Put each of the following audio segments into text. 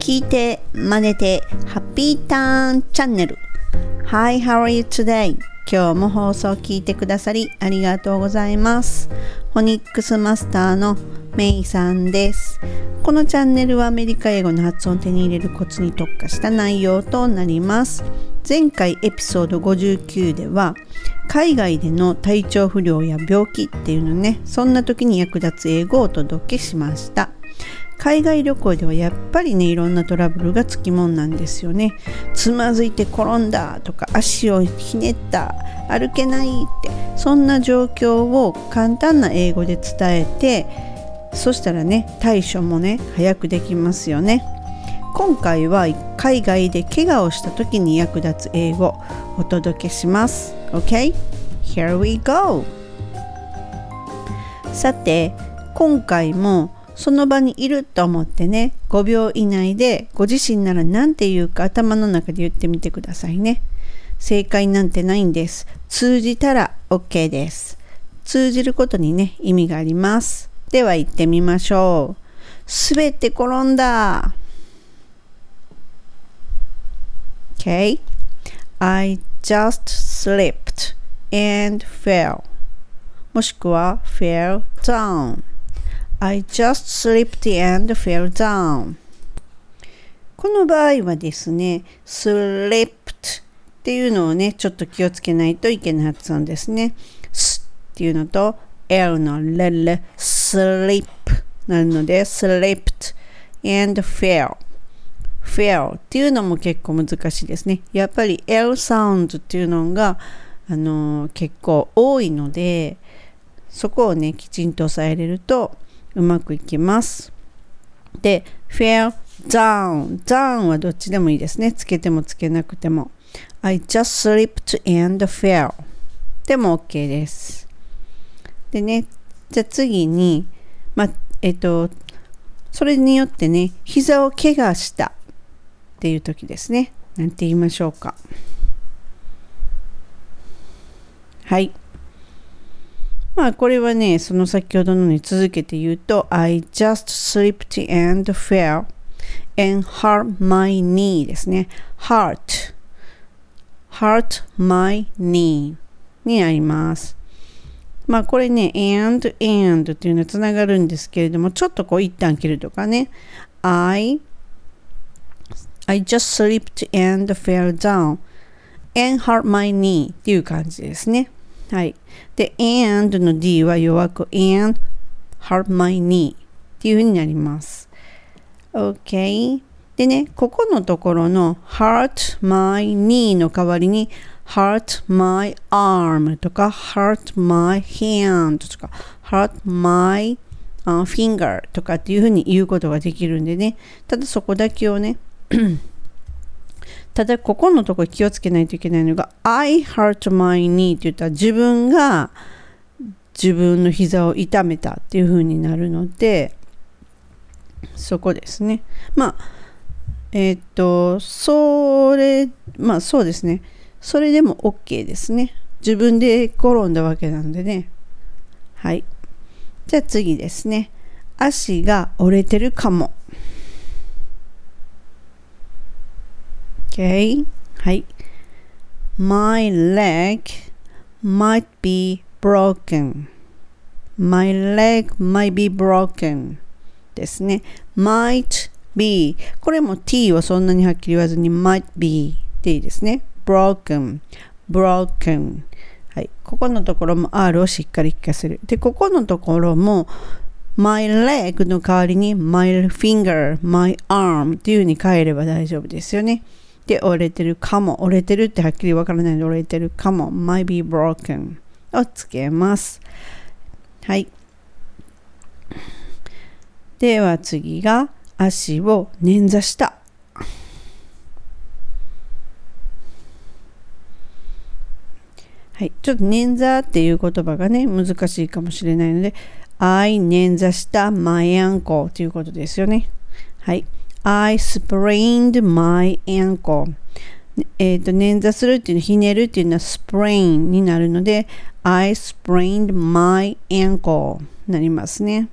聞いて、真似て、ハッピーターンチャンネル。Hi, how are you today? 今日も放送を聞いてくださりありがとうございます。ホニックスマスターのメイさんです。このチャンネルはアメリカ英語の発音を手に入れるコツに特化した内容となります。前回エピソード59では海外での体調不良や病気っていうのねそんな時に役立つ英語をお届けしました海外旅行ではやっぱりねいろんなトラブルがつきもんなんですよねつまずいて転んだとか足をひねった歩けないってそんな状況を簡単な英語で伝えてそしたらね対処もね早くできますよね今回は海外で怪我をした時に役立つ英語をお届けします OK? Here we go! さて今回もその場にいると思ってね5秒以内でご自身なら何て言うか頭の中で言ってみてくださいね。正解なんてないんです。通じたら OK です。通じることにね意味があります。では行ってみましょう。すべて転んだ。OKI just slipped and fell. もしくは fell down. I just slipped and fell down. この場合はですね slipped っていうのをねちょっと気をつけないといけない発音ですね。s っていうのと L のレレ slip なるので slipped and fell. Fell っていうのも結構難しいですね。やっぱり L サウンドっていうのが、あのー、結構多いので、そこをね、きちんと押さえれるとうまくいきます。で、fell down。down はどっちでもいいですね。つけてもつけなくても。I just slipped and fell. でも OK です。でね、じゃあ次に、まえっと、それによってね、膝を怪我したっていう時ですね。なんて言いましょうか。はい。まあこれはね、その先ほどのに続けて言うと、I just slipped and fell and hurt my knee ですね。hurt hurt my knee になります。まあこれね、and and っていうのはつながるんですけれども、ちょっとこう一旦切るとかね。I I just slipped and fell down and hurt my knee っていう感じですね。はい。で、and の D は弱く and hurt my knee っていう風になります。OK。でね、ここのところの hurt my knee の代わりに hurt my arm とか hurt my hand とか hurt my finger とかっていうふうに言うことができるんでね、ただそこだけをね、ただここのとこ気をつけないといけないのが I hurt my knee って言ったら自分が自分の膝を痛めたっていう風になるのでそこですね。まあえっ、とそれまあそうですね。それでも OK ですね。自分で転んだわけなんでね。はい。じゃあ次ですね。足が折れてるかも。Okay. はい。My leg might be broken. My leg might be broken. ですね。might be これも t をそんなにはっきり言わずに might be でいいですね。broken, broken はい。ここのところも R をしっかり聞かせる。で、ここのところも my leg の代わりに my finger, my arm っていう風に変えれば大丈夫ですよね。で折れてるかも。折れてるってはっきりわからないので折れてるかも。Might be broken をつけます。はい。では次が足を捻挫した。はい、ちょっと捻挫っていう言葉がね難しいかもしれないので I 捻挫した my ankle ということですよね。はい。I sprained my ankle えっ、と、捻挫するっていうの、ひねるっていうのは sprain になるので、I sprained my ankle なりますね。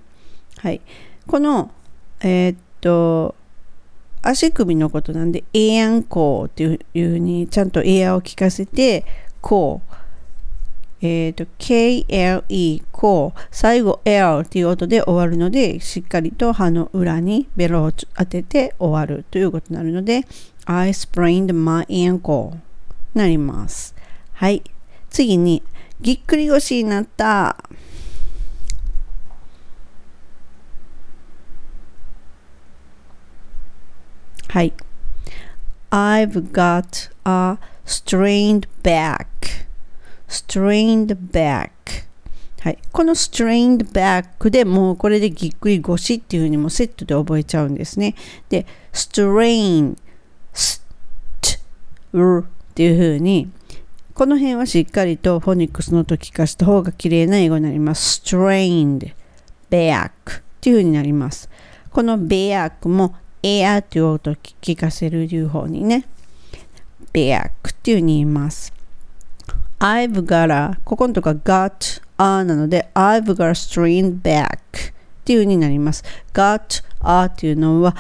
はい。この、えっ、と、足首のことなんで、エアンコーっていうふうにちゃんとエアを聞かせて、こう。えっ、ー、と、KLE、こう。最後 L っていう音で終わるので、しっかりと歯の裏にベロを当てて終わるということになるので、I sprained my ankle なります。はい。次に、ぎっくり腰になった。はい。I've got a strained back. Strained back. はい。この strained back でもうこれでぎっくり腰っていうふうにもセットで覚えちゃうんですね。で、strain, st, r っていうふうにこの辺はしっかりとフォニックスの音聞かした方が綺麗な英語になります。strained back っていうふうになります。この back もエアっていう音を聞かせるいう方にね、back っていうふうに言います。I've got a ここのとこ got a なので I've got a strained back っていうふうになります。got a っていうのは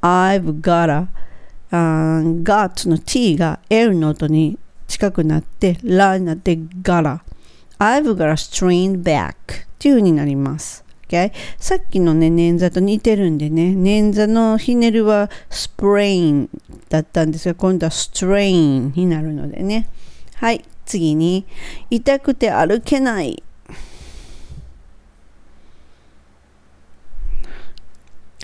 I've got a、uh, got の t が L の音に近くなってラになって got a I've got a strained back っていうふうになります。Okay? さっきのね、捻挫と似てるんでね、捻挫のひねるはスプレインだったんですが、今度はストレインになるのでね。はい、次に、痛くて歩けない。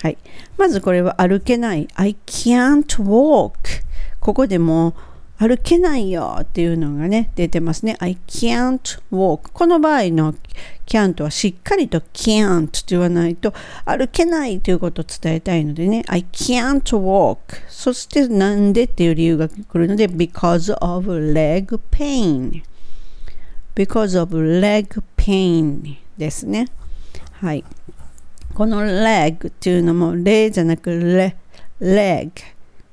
はい。まずこれは歩けない。I can't walk. ここでも歩けないよっていうのがね、出てますね。I can't walk. この場合の can't はしっかりと can't って言わないと歩けないということを伝えたいのでね。I can't walk. そしてなんでっていう理由が来るので because of leg pain. because of leg pain ですね。はい。この leg っていうのも leg じゃなく leg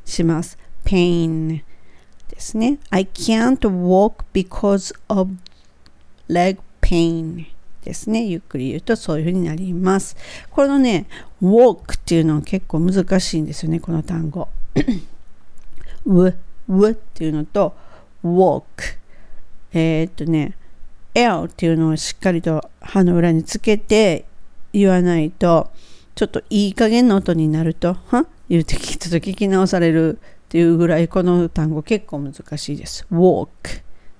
します。pain ですね。I can't walk because of leg pain ですね。ゆっくり言うとそういうふうになります。このね、walk っていうのは結構難しいんですよね、この単語。w, w っていうのと walk。えー、っとね、L っていうのをしっかりと歯の裏につけて言わないと、ちょっといい加減の音になると、は？言うてちょっと聞き直されるていうぐらいこの単語結構難しいです。walk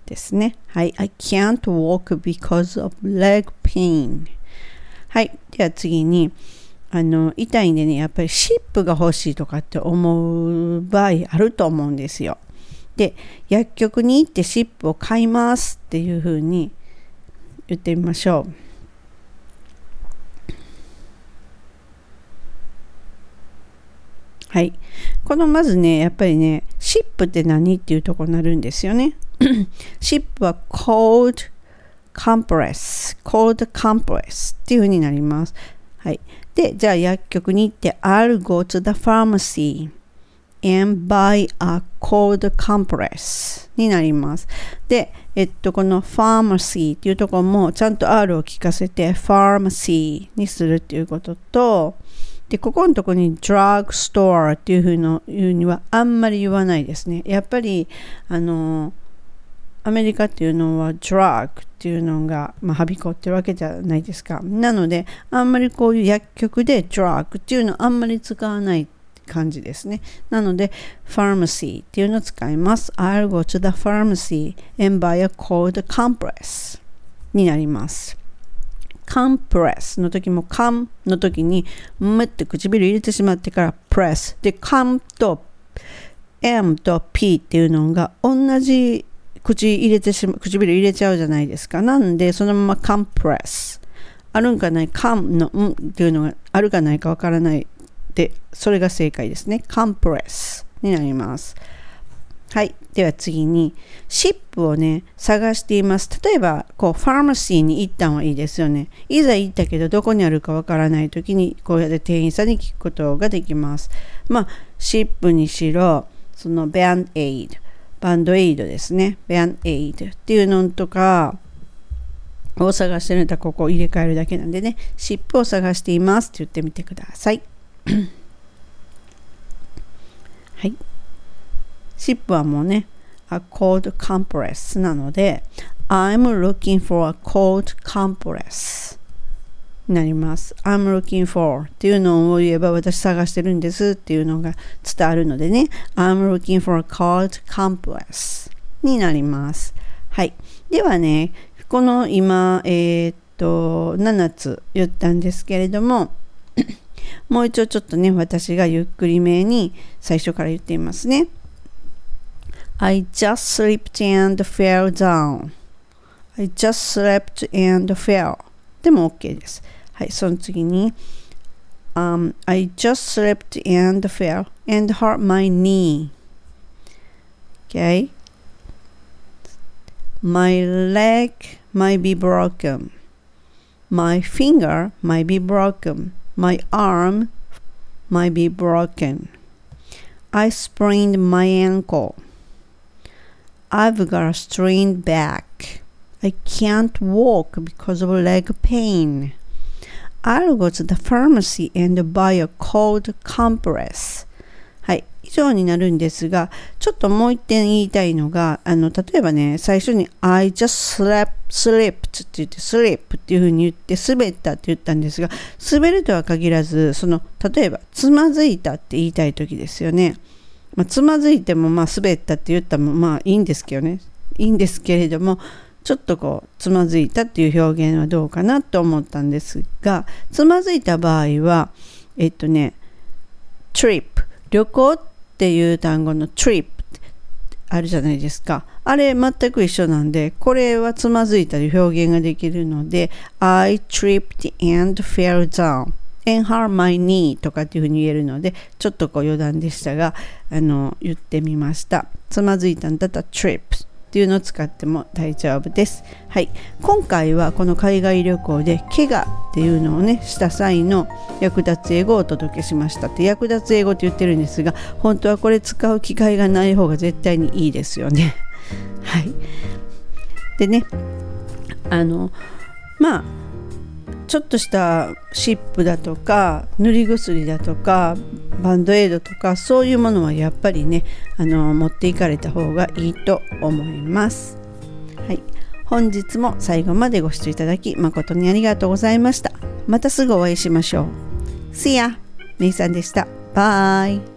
ですね。はい。I can't walk because of leg pain. はい。では次に、あの、痛いんでね、やっぱりシップが欲しいとかって思う場合あると思うんですよ。で、薬局に行ってシップを買いますっていうふうに言ってみましょう。はい。このまずね、やっぱりね、シップって何っていうとこになるんですよね。シップは cold compress, cold compress っていう風になります。はい。で、じゃあ薬局に行って I'll go to the pharmacy and buy a cold compress になります。で、えっと、この pharmacy っていうところもちゃんと R を聞かせて pharmacy にするっていうことと、で、ここのとこに drug store っていうふうの言うにはあんまり言わないですね。やっぱり、あの、アメリカっていうのは drug っていうのが、まあ、はびこってるわけじゃないですか。なので、あんまりこういう薬局で drug っていうのあんまり使わない感じですね。なので、pharmacy っていうのを使います。I'll go to the pharmacy and buy a cold compress になります。カンプレスの時もカンの時にムって唇入れてしまってからプレスでカンと M と P っていうのが同じ口入れてしま唇入れちゃうじゃないですか。なんでそのままカンプレスあるんかない？カンのんっていうのがあるかないかわからない。でそれが正解ですね。カンプレスになります。はい。では次に、シップをね、探しています。例えば、こう、ファーマシーに行ったんはいいですよね。いざ行ったけど、どこにあるかわからないときに、こうやって店員さんに聞くことができます。まあ、シップにしろ、その、バンエイド、バンドエイドですね。バンエイドっていうのとか、を探してるんだ、ここを入れ替えるだけなんでね、シップを探していますって言ってみてください。はい。シップはもうね、a cold compress なので、I'm looking for a cold compress になります。I'm looking for っていうのを言えば私探してるんですっていうのが伝わるのでね、I'm looking for a cold compress になります。はい。ではね、この今、えー、っと、7つ言ったんですけれども、もう一度ちょっとね、私がゆっくりめに最初から言っていますね。I just slipped and fell down. I just slept and fell. でも OK です。はい、その次に、um, I just slept and fell and hurt my knee. Okay? My leg might be broken. My finger might be broken. My arm might be broken. I sprained my ankle. I've got a strained back. I can't walk because of leg pain. I'll go to the pharmacy and buy a cold compress. はい。以上になるんですが、ちょっともう一点言いたいのが、あの、例えばね、最初に I just slept, slipped って言って、slip っていうふうに言って、滑ったって言ったんですが、滑るとは限らず、その、例えば、つまずいたって言いたい時ですよね。まあ、つまずいても、まあ、滑ったって言ったも、まあ、いいんですけどね。いいんですけれども、ちょっとこう、つまずいたっていう表現はどうかなと思ったんですが、つまずいた場合は、えっとね、trip、旅行っていう単語の trip あるじゃないですか。あれ全く一緒なんで、これはつまずいたり表現ができるので、I tripped and fell down and hurt my knee とかっていうふうに言えるので、ちょっとこう余談でしたが、あの、言ってみました。つまずいたんだったら trips っていうのを使っても大丈夫です。はい、今回はこの海外旅行で怪我っていうのをねした際の役立つ英語をお届けしましたって役立つ英語って言ってるんですが本当はこれ使う機会がない方が絶対にいいですよね。はい、でねあのまあちょっとしたシップだとか塗り薬だとかバンドエイドとかそういうものはやっぱりねあの持っていかれた方がいいと思います。はい、本日も最後までご視聴いただき誠にありがとうございました。またすぐお会いしましょう。See ya! めいさんでした。バイ